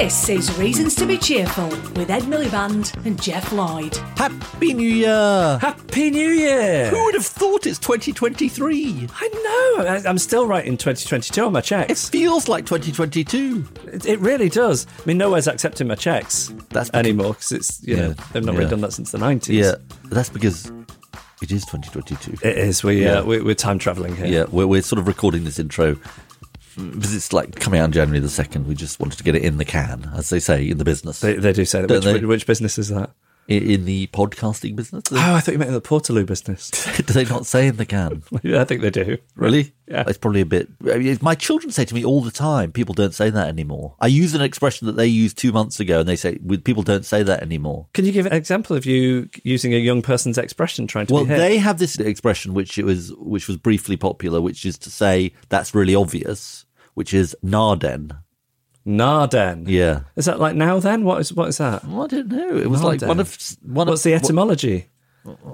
This is Reasons to be Cheerful with Ed Miliband and Geoff Lloyd. Happy New Year! Happy New Year! Who would have thought it's 2023? I know. I- I'm still writing 2022 on my It checks. feels like 2022. It, it really does. I mean, nowhere's accepting my checks That's because- anymore because it's you know they've not yeah. really done that since the 90s. Yeah, that's because it is 2022. it is. We Yeah. uh, we, we're time traveling here. Yeah, we're, we're sort of recording this intro because it's like coming out on January the 2nd. We just wanted to get it in the can, as they say in the business. They, they do say that. Which, they? which, which business is that? in, in the podcasting business. Oh, I thought you meant in the Portaloo business. do they not say in the can? yeah, I think they do. Really? Yeah. It's probably a bit. I mean, my children say to me all the time, people don't say that anymore. I use an expression that they used two months ago, and they say, people don't say that anymore." Can you give an example of you using a young person's expression trying to Well, they have this expression which it was which was briefly popular, which is to say that's really obvious, which is Narden. Narden. Yeah. Is that like now then? What is what is that? Well, I don't know. It was like Narden. one of one What's of the etymology?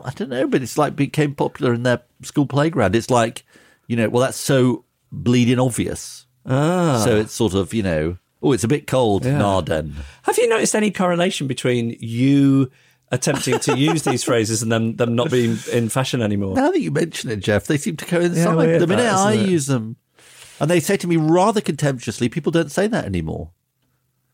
I don't know, but it's like became popular in their school playground. It's like you know, well, that's so bleeding obvious. Ah. So it's sort of you know, oh, it's a bit cold, Yeah. Narden. Have you noticed any correlation between you attempting to use these phrases and them them not being in fashion anymore? Now that you mention it, Geoff, they seem to coincide. Yeah, the minute that, I it? use them, and they say to me rather contemptuously, "People don't say that anymore."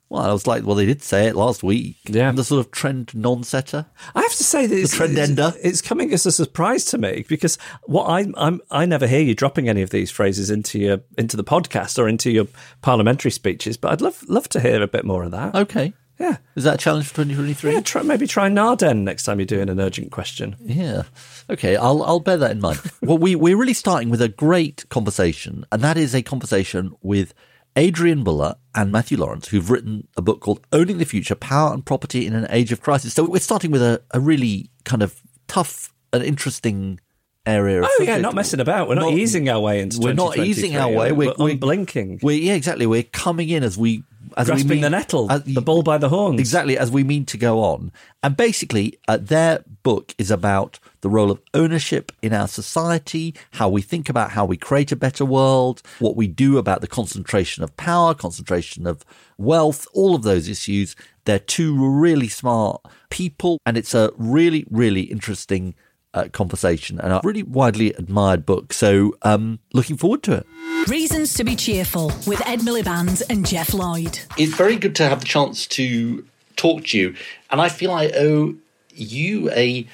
Well, I was like, "Well, they did say it last week." Yeah. the sort of trend non-setter. I have to say that it's, trend it's- It's, coming as a surprise to me because what I I'm I never hear you dropping any of these phrases into your into the podcast or into your parliamentary speeches, but I'd love love to hear a bit more of that. Okay, Yeah. is that a challenge for twenty twenty three? Yeah, try, maybe try Narden next time you're doing an urgent question. Yeah. Okay, I'll I'll bear that in mind. well, we we're really starting with a great conversation, and that is a conversation with Adrienne Buller and Mathew Lawrence, who've written a book called Owning the Future: Power and Property in an Age of Crisis. So we're starting with a, a really kind of tough and interesting area. Of Oh yeah, not messing about. We're not, easing our way into. We're not easing our way. We're, We're, we're unblinking, We're, yeah, exactly. We're coming in as we as we grasping mean, the nettle, as- the bull by the horns. Exactly, as we mean to go on. And basically, uh, their book is about the role of ownership in our society, how we think about how we create a better world, what we do about the concentration of power, concentration of wealth, all of those issues. They're two really smart people, and it's a really, really interesting uh, conversation and a really widely admired book. So, um, looking forward to it. Reasons to be Cheerful with Ed Miliband and Geoff Lloyd. it's very good to have the chance to talk to you. And I feel I owe you a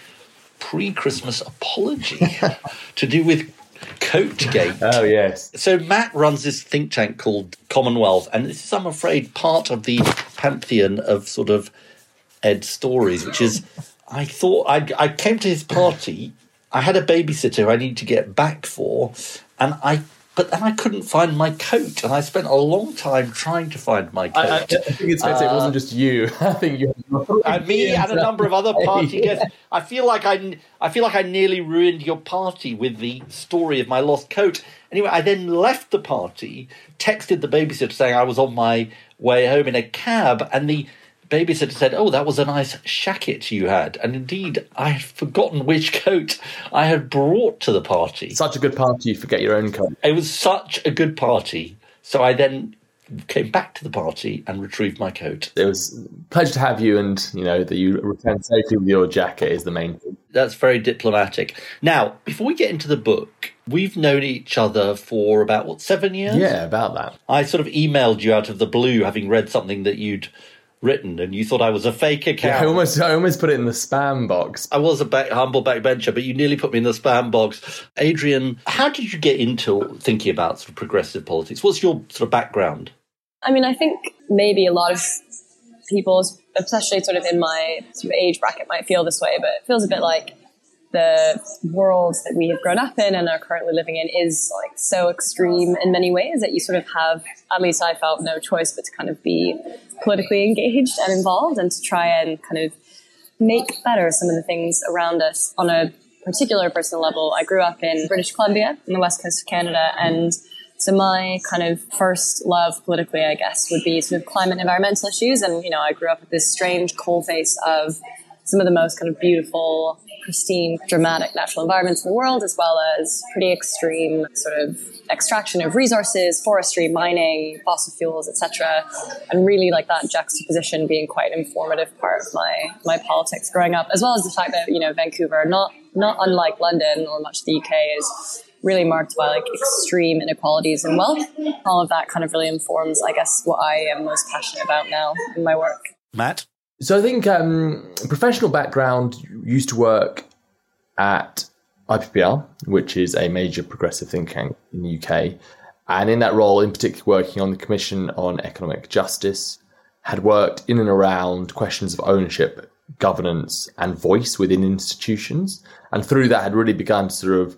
pre Christmas apology to do with Coatgate. Oh yes. So Matt runs this think tank called Commonwealth, and this is, I'm afraid, part of the pantheon of sort of Ed stories, which is I thought I, I came to his party. I had a babysitter I need to get back for, and I but then I couldn't find my coat, and I spent a long time trying to find my coat. I, I, I think it's fair to say it wasn't just you. I think you and me and a number of other party guests. I feel like I, I feel like I nearly ruined your party with the story of my lost coat. Anyway, I then left the party, texted the babysitter saying I was on my way home in a cab, and the babysitter said, "Oh, that was a nice shacket you had." And indeed, I had forgotten which coat I had brought to the party. Such a good party, you forget your own coat. It was such a good party. So I then came back to the party and retrieved my coat. It was a pleasure to have you, and you know that you returned safely with your jacket is the main thing. That's very diplomatic. Now, before we get into the book, we've known each other for about what seven years. Yeah, about that. I sort of emailed you out of the blue, having read something that you'd written, and you thought I was a fake account. Yeah, I almost, I almost put it in the spam box. I was a back, humble backbencher, but you nearly put me in the spam box. Adrienne, how did you get into thinking about sort of progressive politics? What's your sort of background? I mean, I think maybe a lot of people, especially sort of in my sort of age bracket, might feel this way, but it feels a bit like the world that we have grown up in and are currently living in is like so extreme in many ways that you sort of have, at least I felt no choice but to kind of be politically engaged and involved and to try and kind of make better some of the things around us on a particular personal level. I grew up in British Columbia in the west coast of Canada and so my kind of first love politically, I guess, would be sort of climate environmental issues. And, you know, I grew up with this strange coal face of some of the most kind of beautiful, pristine, dramatic natural environments in the world, as well as pretty extreme sort of extraction of resources, forestry, mining, fossil fuels, etc. And really like that juxtaposition being quite an informative part of my my politics growing up, as well as the fact that, you know, Vancouver, not not unlike London or much of the UK, is really marked by like extreme inequalities in wealth. All of that kind of really informs, I guess, what I am most passionate about now in my work. Matt? So I think um, professional background used to work at IPPR, which is a major progressive think tank in the UK. And in that role, in particular, working on the Commission on Economic Justice, had worked in and around questions of ownership, governance, and voice within institutions. And through that, had really begun to sort of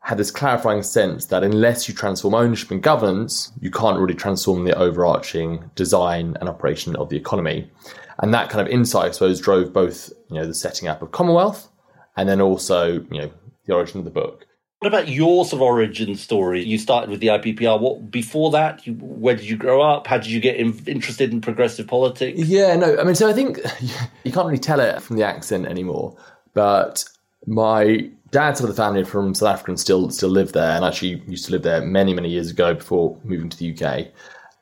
had this clarifying sense that unless you transform ownership and governance, you can't really transform the overarching design and operation of the economy. And that kind of insight, I suppose, drove both, you know, the setting up of Commonwealth and then also, you know, the origin of the book. What about your sort of origin story? You started with the IPPR. What before that? You, where did you grow up? How did you get in, interested in progressive politics? Yeah, no, I mean, so I think you can't really tell it from the accent anymore. But my dad's side of the family from South Africa and still still live there, and actually used to live there many many years ago before moving to the UK.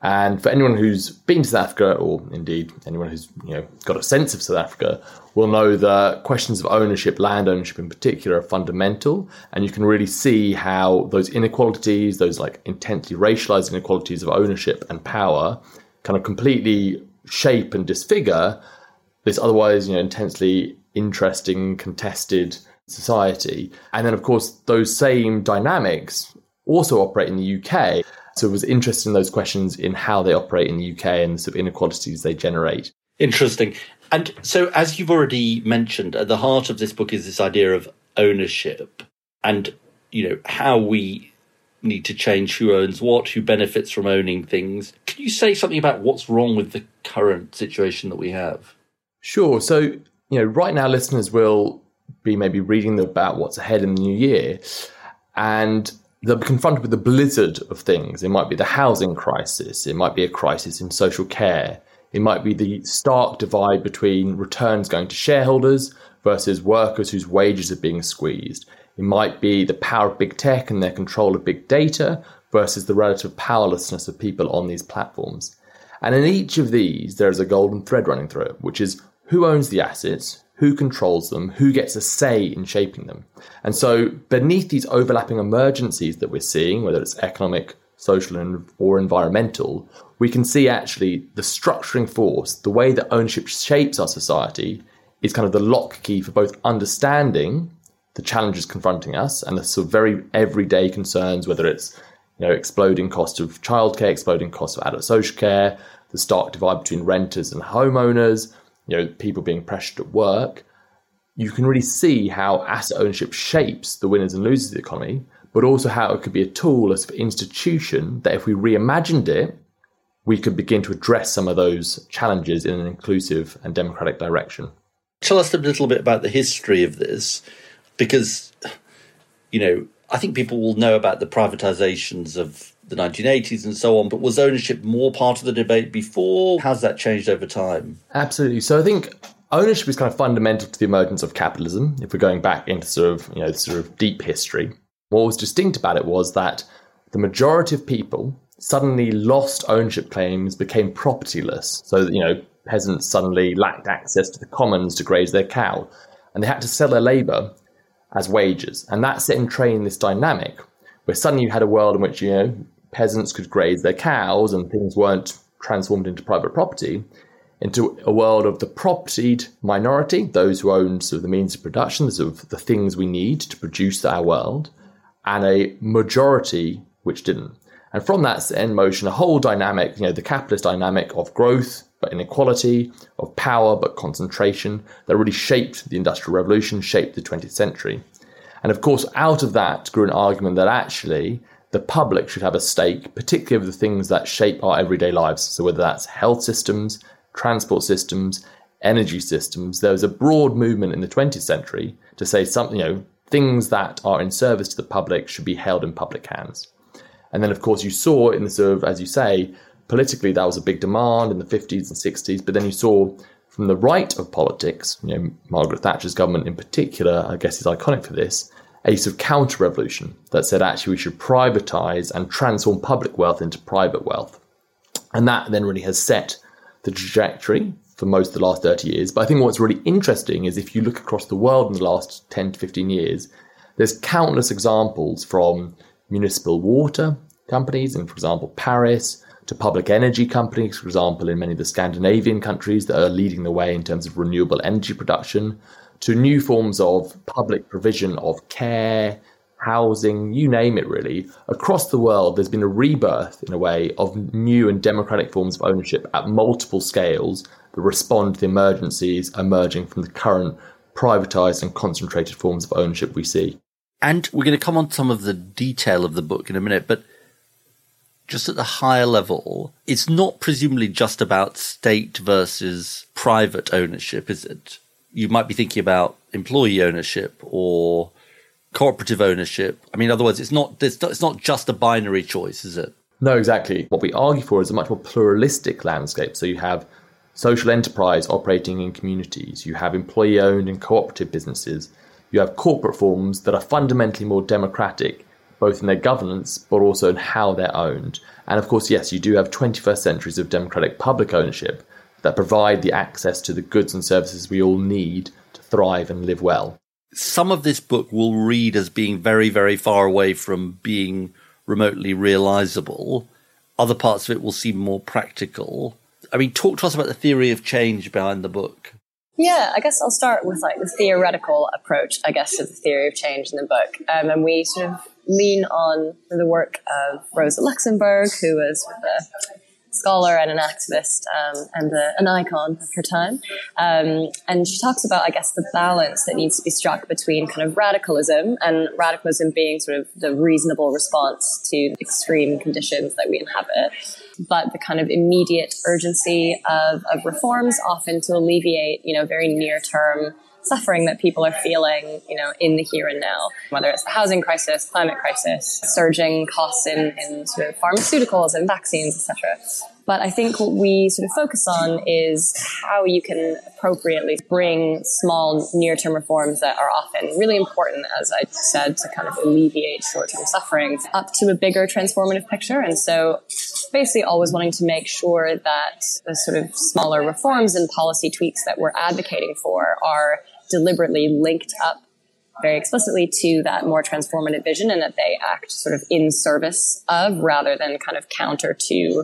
And for anyone who's been to South Africa, or indeed anyone who's you know got a sense of South Africa, will know that questions of ownership, land ownership in particular, are fundamental. And you can really see how those inequalities, those like intensely racialized inequalities of ownership and power, kind of completely shape and disfigure this otherwise you know intensely interesting, contested society. And then, of course, those same dynamics also operate in the UK. So it was interested in those questions in how they operate in the UK and the sort of inequalities they generate. Interesting. And so, as you've already mentioned, at the heart of this book is this idea of ownership and, you know, how we need to change who owns what, who benefits from owning things. Can you say something about what's wrong with the current situation that we have? Sure. So, you know, right now listeners will be maybe reading about what's ahead in the new year and they'll be confronted with a blizzard of things. It might be the housing crisis, it might be a crisis in social care, it might be the stark divide between returns going to shareholders versus workers whose wages are being squeezed. It might be the power of big tech and their control of big data versus the relative powerlessness of people on these platforms. And in each of these, there is a golden thread running through it, which is who owns the assets, who controls them, who gets a say in shaping them. And so, beneath these overlapping emergencies that we're seeing, whether it's economic, social, or environmental, we can see actually the structuring force, the way that ownership shapes our society, is kind of the lock key for both understanding the challenges confronting us and the sort of very everyday concerns, whether it's you know exploding cost of childcare, exploding cost of adult social care, the stark divide between renters and homeowners, you know, people being pressured at work, you can really see how asset ownership shapes the winners and losers of the economy. but also how it could be a tool as an institution that if we reimagined it, we could begin to address some of those challenges in an inclusive and democratic direction. Tell us a little bit about the history of this, because, you know, I think people will know about the privatizations of the 1980s and so on, but was ownership more part of the debate before? How's that changed over time? Absolutely. So I think ownership is kind of fundamental to the emergence of capitalism. If we're going back into sort of, you know, sort of deep history, what was distinct about it was that the majority of people suddenly lost ownership claims, became propertyless. So, you know, peasants suddenly lacked access to the commons to graze their cow, and they had to sell their labour as wages. And that set in train this dynamic where suddenly you had a world in which, you know, peasants could graze their cows and things weren't transformed into private property, into a world of the propertied minority, those who owned sort of the means of production, sort of the things we need to produce our world, and a majority which didn't. And from that in motion a whole dynamic, you know, the capitalist dynamic of growth but inequality, of power but concentration, that really shaped the Industrial Revolution, shaped the 20th century. And of course, out of that grew an argument that actually the public should have a stake, particularly of the things that shape our everyday lives. So whether that's health systems, transport systems, energy systems, there was a broad movement in the 20th century to say something, you know, things that are in service to the public should be held in public hands. And then, of course, you saw in the sort of, as you say, politically that was a big demand in the 50s and 60s. But then you saw from the right of politics, you know, Margaret Thatcher's government in particular, I guess is iconic for this, a sort of counter revolution that said actually we should privatize and transform public wealth into private wealth. And that then really has set the trajectory for most of the last 30 years. But I think what's really interesting is if you look across the world in the last 10 to 15 years, there's countless examples from municipal water companies in, for example, Paris, to public energy companies, for example, in many of the Scandinavian countries that are leading the way in terms of renewable energy production, to new forms of public provision of care, housing, you name it really. Across the world, there's been a rebirth, in a way, of new and democratic forms of ownership at multiple scales that respond to the emergencies emerging from the current privatized and concentrated forms of ownership we see. And we're going to come on to some of the detail of the book in a minute, but just at the higher level, it's not presumably just about state versus private ownership, is it? You might be thinking about employee ownership or cooperative ownership. I mean, in other words, it's not it's not just a binary choice, is it? No, exactly. What we argue for is a much more pluralistic landscape. So you have social enterprise operating in communities, you have employee owned and cooperative businesses, you have corporate forms that are fundamentally more democratic, both in their governance but also in how they're owned. And of course, yes, you do have 21st centuries of democratic public ownership that provide the access to the goods and services we all need to thrive and live well. Some of this book will read as being very, very far away from being remotely realizable. Other parts of it will seem more practical. I mean, talk to us about the theory of change behind the book. Yeah, I guess I'll start with like the theoretical approach, I guess, to the theory of change in the book. Um, and we sort of lean on the work of Rosa Luxemburg, who was the scholar and an activist um, and a, an icon of her time. Um, and she talks about, I guess, the balance that needs to be struck between kind of radicalism and radicalism being sort of the reasonable response to extreme conditions that we inhabit, but the kind of immediate urgency of, of reforms, often to alleviate, you know, very near term suffering that people are feeling, you know, in the here and now, whether it's the housing crisis, climate crisis, surging costs in, in sort of pharmaceuticals and vaccines, etc. But I think what we sort of focus on is how you can appropriately bring small near-term reforms that are often really important, as I said, to kind of alleviate short-term suffering up to a bigger transformative picture. And so basically always wanting to make sure that the sort of smaller reforms and policy tweaks that we're advocating for are deliberately linked up very explicitly to that more transformative vision and that they act sort of in service of rather than kind of counter to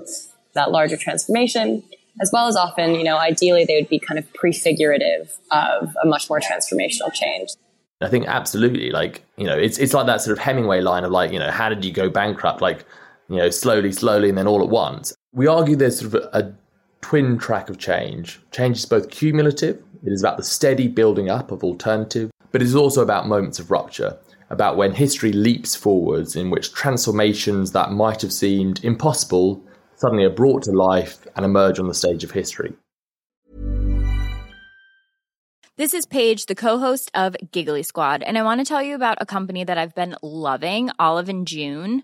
that larger transformation as well as often you know ideally they would be kind of prefigurative of a much more transformational change. I think absolutely like you know it's it's like that sort of hemingway line of like you know how did you go bankrupt? Like you know slowly slowly and then all at once we argue there's sort of a, a twin track of change change is both cumulative it is about the steady building up of alternative, but it is also about moments of rupture. about when history leaps forwards, in which transformations that might have seemed impossible suddenly are brought to life and emerge on the stage of history. This is Paige, the co-host of Giggly Squad, and I want to tell you about a company that I've been loving, Olive and June.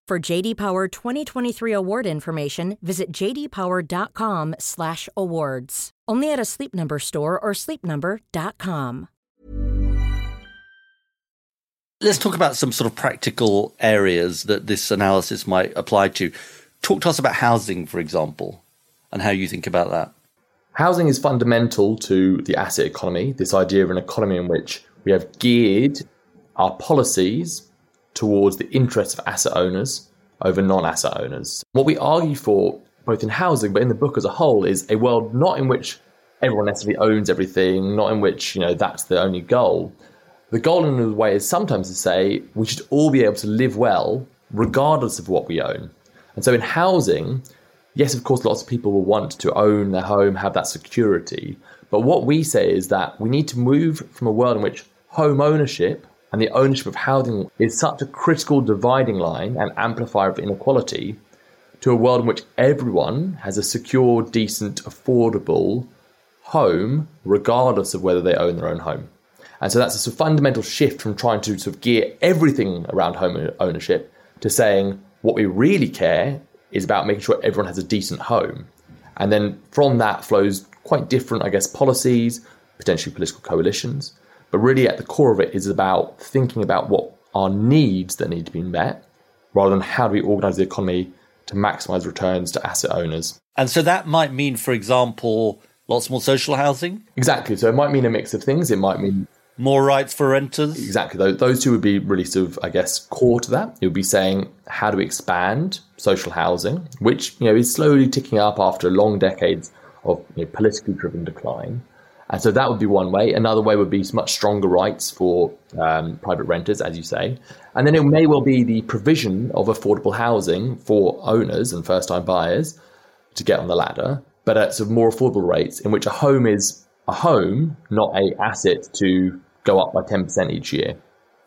For JD Power 2023 award information, visit jdpower.com/awards. Only at a Sleep Number store or sleepnumber.com. Let's talk about some sort of practical areas that this analysis might apply to. Talk to us about housing, for example, and how you think about that. Housing is fundamental to the asset economy, this idea of an economy in which we have geared our policies towards the interests of asset owners over non asset owners. What we argue for, both in housing but in the book as a whole, is a world not in which everyone necessarily owns everything, not in which you know that's the only goal. The goal, in a way, is sometimes to say we should all be able to live well regardless of what we own. And so in housing, yes, of course, lots of people will want to own their home, have that security. But what we say is that we need to move from a world in which home ownership and the ownership of housing is such a critical dividing line and amplifier of inequality to a world in which everyone has a secure, decent, affordable home, regardless of whether they own their own home. And so that's a sort of fundamental shift from trying to sort of gear everything around home ownership to saying what we really care is about making sure everyone has a decent home. And then from that flows quite different, I guess, policies, potentially political coalitions. But really, at the core of it is about thinking about what are needs that need to be met rather than how do we organize the economy to maximize returns to asset owners. And so that might mean, for example, lots more social housing? Exactly. So it might mean a mix of things. It might mean more rights for renters? Exactly. Those two would be really sort of, I guess, core to that. It would be saying, how do we expand social housing, which, you know, is slowly ticking up after long decades of you know, politically driven decline. And so that would be one way. Another way would be much stronger rights for um, private renters, as you say. And then it may well be the provision of affordable housing for owners and first time buyers to get on the ladder, but at sort of more affordable rates in which a home is a home, not a asset to go up by 10% each year.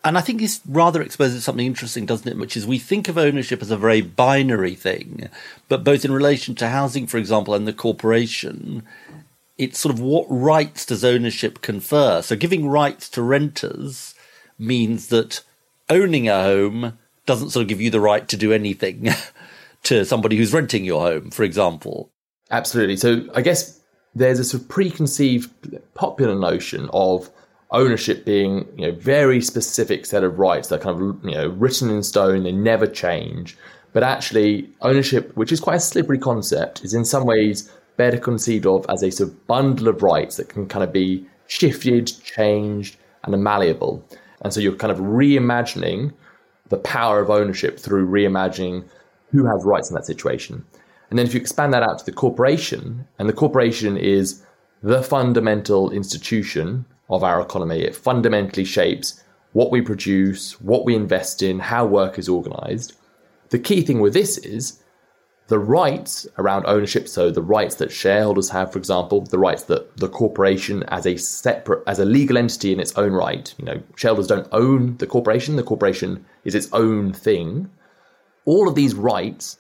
And I think this rather exposes something interesting, doesn't it? Which is we think of ownership as a very binary thing, but both in relation to housing, for example, and the corporation, it's sort of what rights does ownership confer? So giving rights to renters means that owning a home doesn't sort of give you the right to do anything to somebody who's renting your home, for example. Absolutely. So I guess there's a sort of preconceived popular notion of ownership being you know very specific set of rights that kind of you know written in stone they never change but actually ownership which is quite a slippery concept is in some ways better conceived of as a sort of bundle of rights that can kind of be shifted, changed, and malleable. And so you're kind of reimagining the power of ownership through reimagining who has rights in that situation. And then if you expand that out to the corporation, and the corporation is the fundamental institution of our economy, it fundamentally shapes what we produce, what we invest in, how work is organized. The key thing with this is the rights around ownership, so the rights that shareholders have, for example, the rights that the corporation as a separate, as a legal entity in its own right, you know, shareholders don't own the corporation, the corporation is its own thing. All of these rights,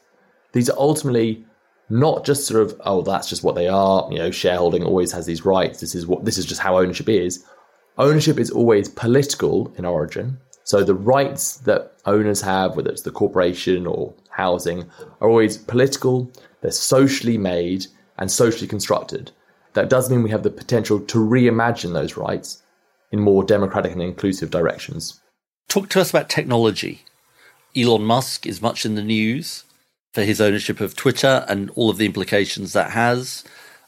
these are ultimately not just sort of, oh, that's just what they are, you know, shareholding always has these rights, this is what, this is just how ownership is. Ownership is always political in origin. So the rights that owners have, whether it's the corporation or housing, are always political, they're socially made and socially constructed. That does mean we have the potential to reimagine those rights in more democratic and inclusive directions. Talk to us about technology. Elon Musk is much in the news for his ownership of Twitter and all of the implications that has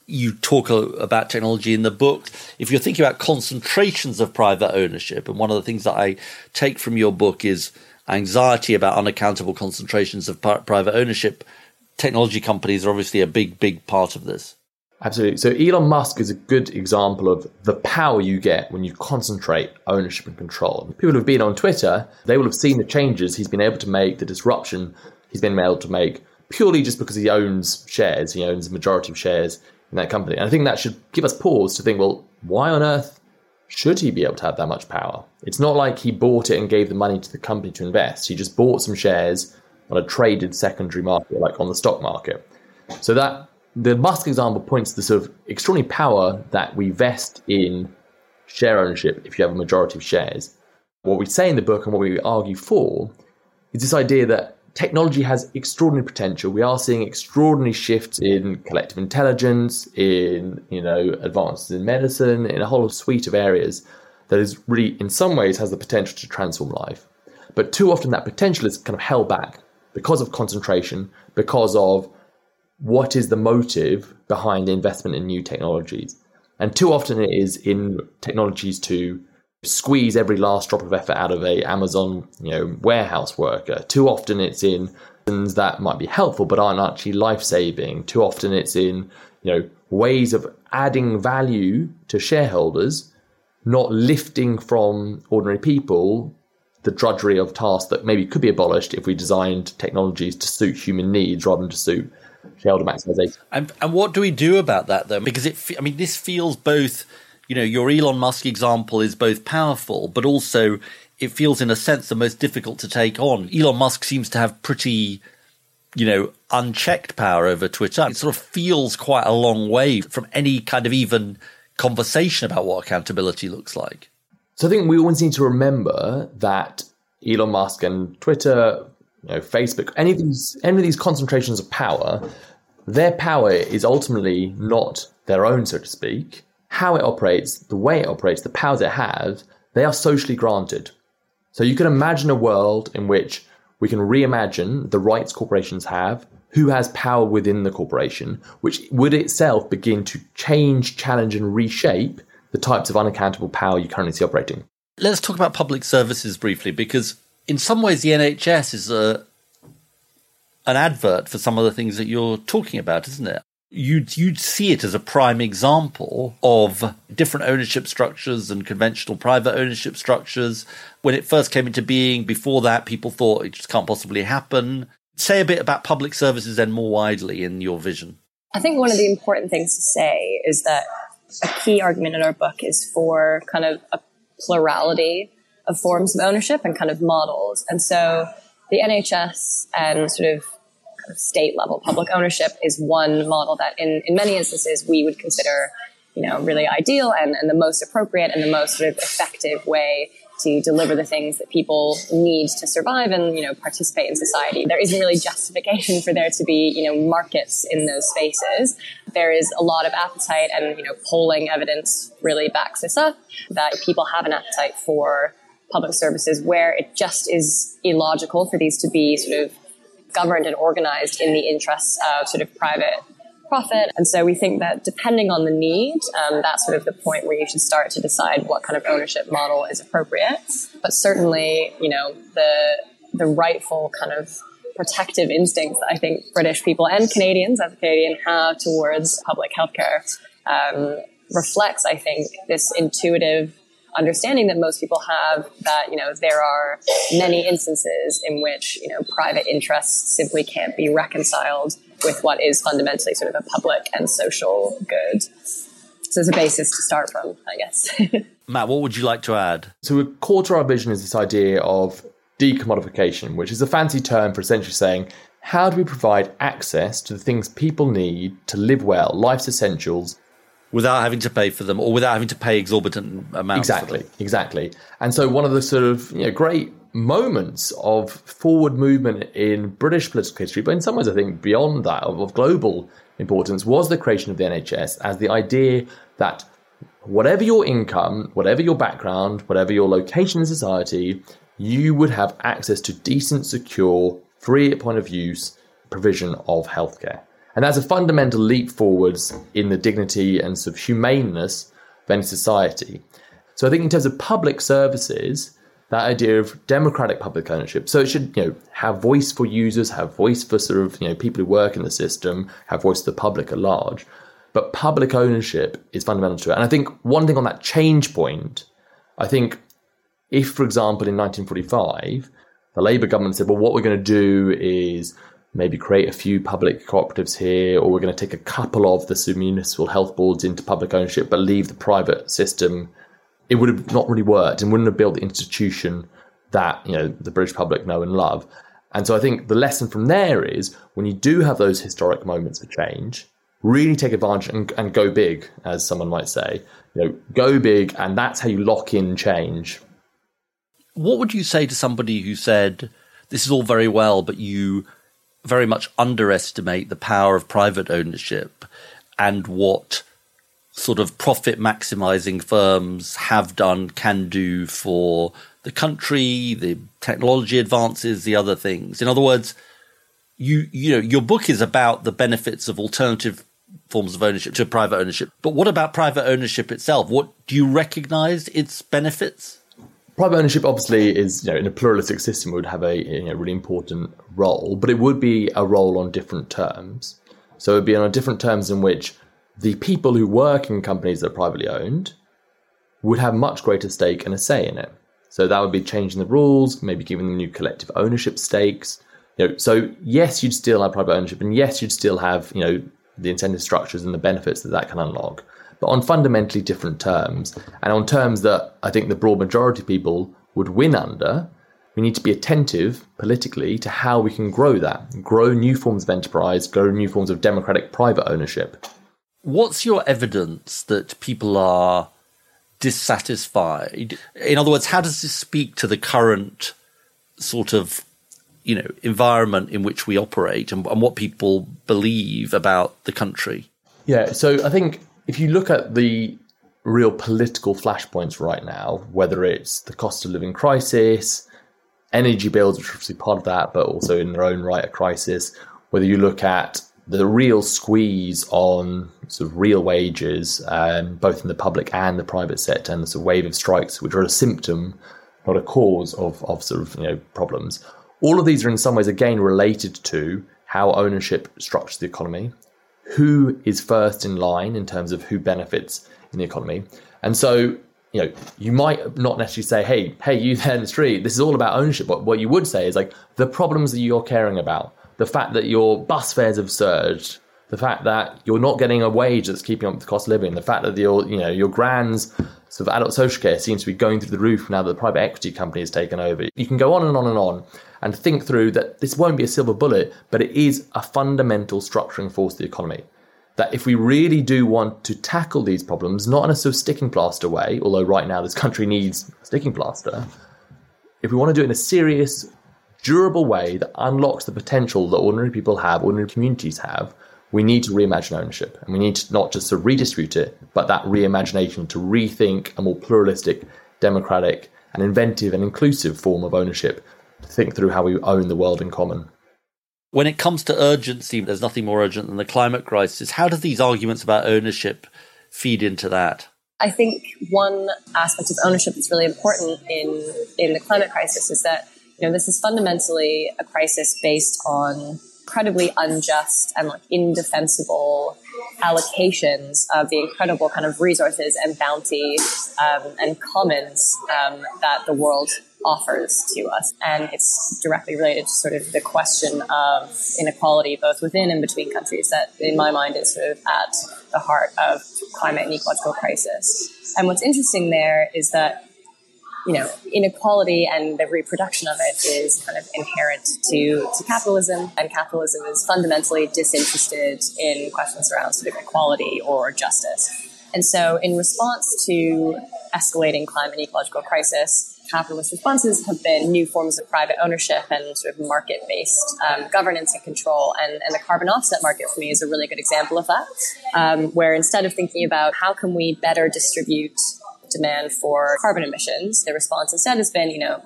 you talk about technology in the book. If you're thinking about concentrations of private ownership, and one of the things that I take from your book is anxiety about unaccountable concentrations of private ownership, technology companies are obviously a big, big part of this. Absolutely. So Elon Musk is a good example of the power you get when you concentrate ownership and control. People who've been on Twitter, they will have seen the changes he's been able to make, the disruption he's been able to make purely just because he owns shares. He owns a majority of shares in that company. And I think that should give us pause to think, well, why on earth should he be able to have that much power? It's not like he bought it and gave the money to the company to invest. He just bought some shares on a traded secondary market, like on the stock market. So that the Musk example points to the sort of extraordinary power that we vest in share ownership if you have a majority of shares. What we say in the book and what we argue for is this idea that technology has extraordinary potential. We are seeing extraordinary shifts in collective intelligence, in you know advances in medicine, in a whole suite of areas that is really, in some ways, has the potential to transform life. But too often that potential is kind of held back because of concentration, because of what is the motive behind the investment in new technologies. And too often it is in technologies to squeeze every last drop of effort out of a Amazon, you know, warehouse worker. Too often it's in things that might be helpful but aren't actually life saving. Too often it's in, you know, ways of adding value to shareholders, not lifting from ordinary people the drudgery of tasks that maybe could be abolished if we designed technologies to suit human needs rather than to suit shareholder maximization. And, and what do we do about that though? Because it, I mean, this feels both you know, your Elon Musk example is both powerful, but also it feels in a sense the most difficult to take on. Elon Musk seems to have pretty, you know, unchecked power over Twitter. It sort of feels quite a long way from any kind of even conversation about what accountability looks like. So I think we always need to remember that Elon Musk and Twitter, you know, Facebook, any of these any of these concentrations of power, their power is ultimately not their own, so to speak how it operates, the way it operates, the powers it has, they are socially granted. So you can imagine a world in which we can reimagine the rights corporations have, who has power within the corporation, which would itself begin to change, challenge, and reshape the types of unaccountable power you currently see operating. Let's talk about public services briefly, because in some ways the NHS is a an advert for some of the things that you're talking about, isn't it? You'd you'd see it as a prime example of different ownership structures and conventional private ownership structures. When it first came into being, before that, people thought it just can't possibly happen. Say a bit about public services then more widely in your vision. I think one of the important things to say is that a key argument in our book is for kind of a plurality of forms of ownership and kind of models. And so the NHS and sort of state level public ownership is one model that in, in many instances we would consider you know really ideal and, and the most appropriate and the most sort of effective way to deliver the things that people need to survive and you know participate in society. There isn't really justification for there to be you know markets in those spaces. There is a lot of appetite and you know polling evidence really backs this up that people have an appetite for public services where it just is illogical for these to be sort of governed and organized in the interests of sort of private profit. And so we think that depending on the need, um, that's sort of the point where you should start to decide what kind of ownership model is appropriate. But certainly, you know, the the rightful kind of protective instincts that I think British people and Canadians as a Canadian have towards public healthcare um, reflects, I think, this intuitive understanding that most people have that you know there are many instances in which you know private interests simply can't be reconciled with what is fundamentally sort of a public and social good. So it's a basis to start from, I guess. Matt, what would you like to add? So, a core to our vision is this idea of decommodification, which is a fancy term for essentially saying how do we provide access to the things people need to live well, life's essentials, without having to pay for them or without having to pay exorbitant amounts. Exactly, exactly. And so one of the sort of you know great moments of forward movement in British political history, but in some ways I think beyond that of, of global importance, was the creation of the NHS as the idea that whatever your income, whatever your background, whatever your location in society, you would have access to decent, secure, free at point of use provision of healthcare. And that's a fundamental leap forwards in the dignity and sort of humaneness of any society. So I think in terms of public services, that idea of democratic public ownership. So it should, you know, have voice for users, have voice for sort of, you know, people who work in the system, have voice to the public at large. But public ownership is fundamental to it. And I think one thing on that change point, I think if, for example, in 1945, the Labour government said, well, what we're going to do is maybe create a few public cooperatives here, or we're going to take a couple of the municipal health boards into public ownership, but leave the private system. It would have not really worked and wouldn't have built the institution that you know the British public know and love. And so I think the lesson from there is when you do have those historic moments for change, really take advantage and, and go big, as someone might say. You know, go big, and that's how you lock in change. What would you say to somebody who said, "This is all very well, but you very much underestimate the power of private ownership and what sort of profit maximizing firms have done, can do for the country, the technology advances, the other things. In other words, you you know your book is about the benefits of alternative forms of ownership to private ownership. But what about private ownership itself? What do you recognize its benefits? Private ownership obviously is you know in a pluralistic system would have a you know, really important role but it would be a role on different terms. So it would be on different terms in which the people who work in companies that are privately owned would have much greater stake and a say in it. So that would be changing the rules maybe giving them new collective ownership stakes. You know, so yes you'd still have private ownership and yes you'd still have you know the incentive structures and the benefits that that can unlock but on fundamentally different terms, and on terms that I think the broad majority of people would win under. We need to be attentive politically to how we can grow that, grow new forms of enterprise, grow new forms of democratic private ownership. What's your evidence that people are dissatisfied? In other words, how does this speak to the current sort of you know environment in which we operate and, and what people believe about the country? Yeah, so I think if you look at the real political flashpoints right now, whether it's the cost of living crisis, energy bills, which are obviously part of that, but also in their own right a crisis, whether you look at the real squeeze on sort of real wages, um, both in the public and the private sector, and the wave of strikes, which are a symptom, not a cause of, of sort of you know problems. All of these are in some ways again related to how ownership structures the economy, who is first in line in terms of who benefits in the economy. And so, you know, you might not necessarily say, hey, hey, you there in the street, this is all about ownership. But what you would say is like the problems that you're caring about, the fact that your bus fares have surged, the fact that you're not getting a wage that's keeping up with the cost of living, the fact that your, you know, your grand's sort of adult social care seems to be going through the roof now that the private equity company has taken over. You can go on and on and on and think through that this won't be a silver bullet, but it is a fundamental structuring force of the economy. That if we really do want to tackle these problems, not in a sort of sticking plaster way, although right now this country needs sticking plaster, if we want to do it in a serious, durable way that unlocks the potential that ordinary people have, ordinary communities have, we need to reimagine ownership. And we need to not just to redistribute it, but that reimagination to rethink a more pluralistic, democratic, and inventive and inclusive form of ownership to think through how we own the world in common. When it comes to urgency, there's nothing more urgent than the climate crisis. How do these arguments about ownership feed into that? I think one aspect of ownership that's really important in in the climate crisis is that you know, this is fundamentally a crisis based on incredibly unjust and like indefensible allocations of the incredible kind of resources and bounty um, and commons um, that the world offers to us. And it's directly related to sort of the question of inequality, both within and between countries, that in my mind is sort of at the heart of climate and ecological crisis. And what's interesting there is that you know, inequality and the reproduction of it is kind of inherent to, to capitalism, and capitalism is fundamentally disinterested in questions around sort of equality or justice. And so, in response to escalating climate ecological crisis, capitalist responses have been new forms of private ownership and sort of market based um, governance and control. And, and, the carbon offset market for me is a really good example of that, um, where instead of thinking about how can we better distribute demand for carbon emissions, the response instead has been, you know,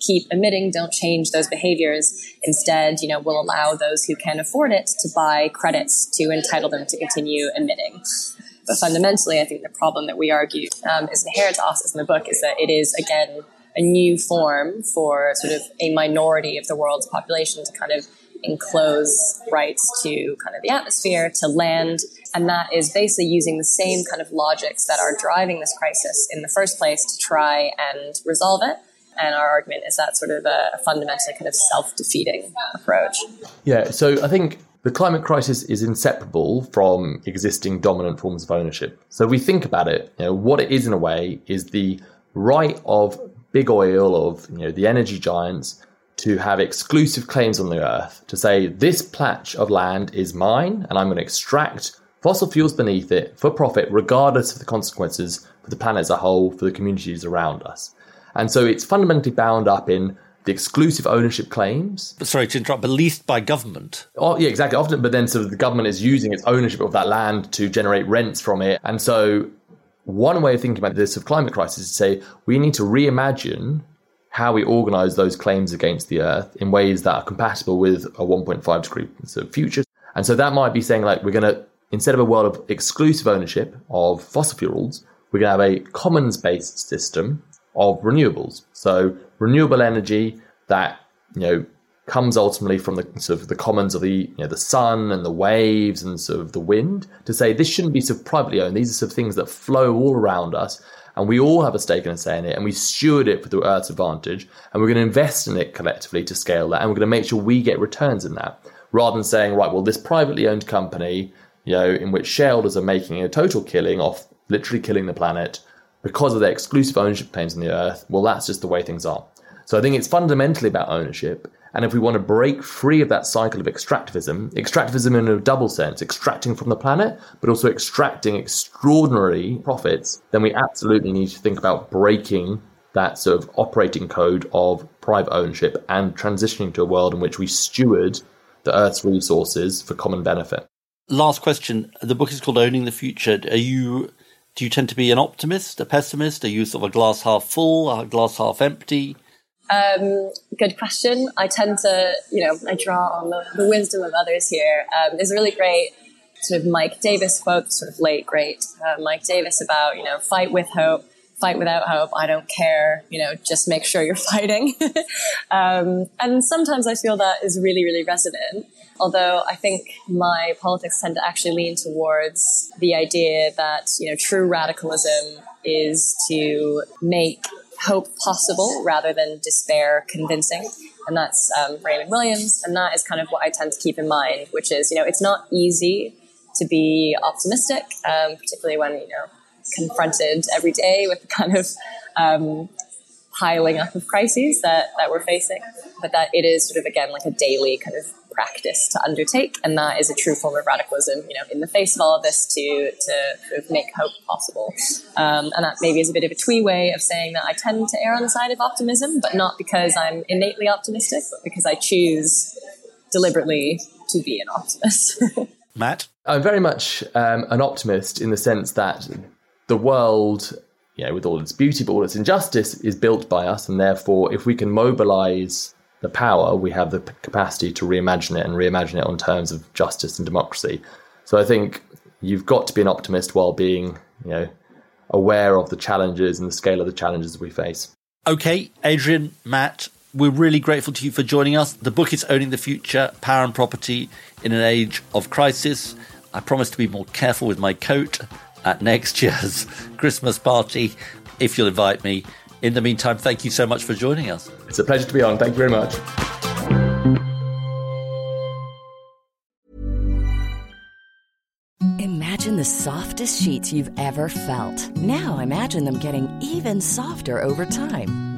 keep emitting, don't change those behaviors. Instead, you know, we'll allow those who can afford it to buy credits to entitle them to continue emitting. But fundamentally, I think the problem that we argue um, is inherent to us in the book is that it is, again, a new form for sort of a minority of the world's population to kind of enclose rights to kind of the atmosphere, to land. And that is basically using the same kind of logics that are driving this crisis in the first place to try and resolve it. And our argument is that sort of a fundamentally kind of self defeating approach. Yeah, so I think the climate crisis is inseparable from existing dominant forms of ownership. So we think about it, you know, what it is in a way is the right of big oil, of you know, the energy giants to have exclusive claims on the earth, to say this patch of land is mine and I'm going to extract fossil fuels beneath it for profit, regardless of the consequences for the planet as a whole, for the communities around us. And so it's fundamentally bound up in the exclusive ownership claims. But sorry to interrupt, but leased by government. Oh, yeah, exactly. Often, but then sort of the government is using its ownership of that land to generate rents from it. And so one way of thinking about this of climate crisis is to say we need to reimagine how we organize those claims against the Earth in ways that are compatible with a 1.5 degree of future. And so that might be saying like we're going to instead of a world of exclusive ownership of fossil fuels, we're going to have a commons based system of renewables. So renewable energy that you know comes ultimately from the sort of the commons of the you know the sun and the waves and sort of the wind to say this shouldn't be sort of privately owned. These are sort of things that flow all around us and we all have a stake and a say in it, and we steward it for the Earth's advantage, and we're going to invest in it collectively to scale that, and we're going to make sure we get returns in that, rather than saying, right, well, this privately owned company, you know, in which shareholders are making a total killing off literally killing the planet because of their exclusive ownership claims on the Earth, well, that's just the way things are. So I think it's fundamentally about ownership. And if we want to break free of that cycle of extractivism, extractivism in a double sense, extracting from the planet, but also extracting extraordinary profits, then we absolutely need to think about breaking that sort of operating code of private ownership and transitioning to a world in which we steward the Earth's resources for common benefit. Last question. The book is called Owning the Future. Are you do you tend to be an optimist, a pessimist? Are you sort of a glass half full, a glass half empty? Um, good question. I tend to, you know, I draw on the, the wisdom of others here. Um, there's a really great sort of Mike Davis quote, sort of late great uh, Mike Davis about, you know, fight with hope, fight without hope. I don't care. You know, just make sure you're fighting. um, and sometimes I feel that is really, really resonant. Although I think my politics tend to actually lean towards the idea that, you know, true radicalism is to make hope possible rather than despair convincing. And that's um, Raymond Williams. And that is kind of what I tend to keep in mind, which is, you know, it's not easy to be optimistic, um, particularly when, you know, confronted every day with the kind of um, piling up of crises that, that we're facing. But that it is sort of, again, like a daily kind of practice to undertake, and that is a true form of radicalism. You know, in the face of all of this, to to sort of make hope possible, um, and that maybe is a bit of a twee way of saying that I tend to err on the side of optimism, but not because I'm innately optimistic, but because I choose deliberately to be an optimist. Matt, I'm very much um, an optimist in the sense that the world you know, with all its beauty but all its injustice, is built by us, and therefore, if we can mobilize the power, we have the capacity to reimagine it and reimagine it on terms of justice and democracy. So I think you've got to be an optimist while being, you know, aware of the challenges and the scale of the challenges we face. Okay, Adrienne, Matt, we're really grateful to you for joining us. The book is Owning the Future Power and Property in an Age of Crisis. I promise to be more careful with my coat at next year's Christmas party if you'll invite me. In the meantime, thank you so much for joining us. It's a pleasure to be on. Thank you very much. Imagine the softest sheets you've ever felt. Now imagine them getting even softer over time.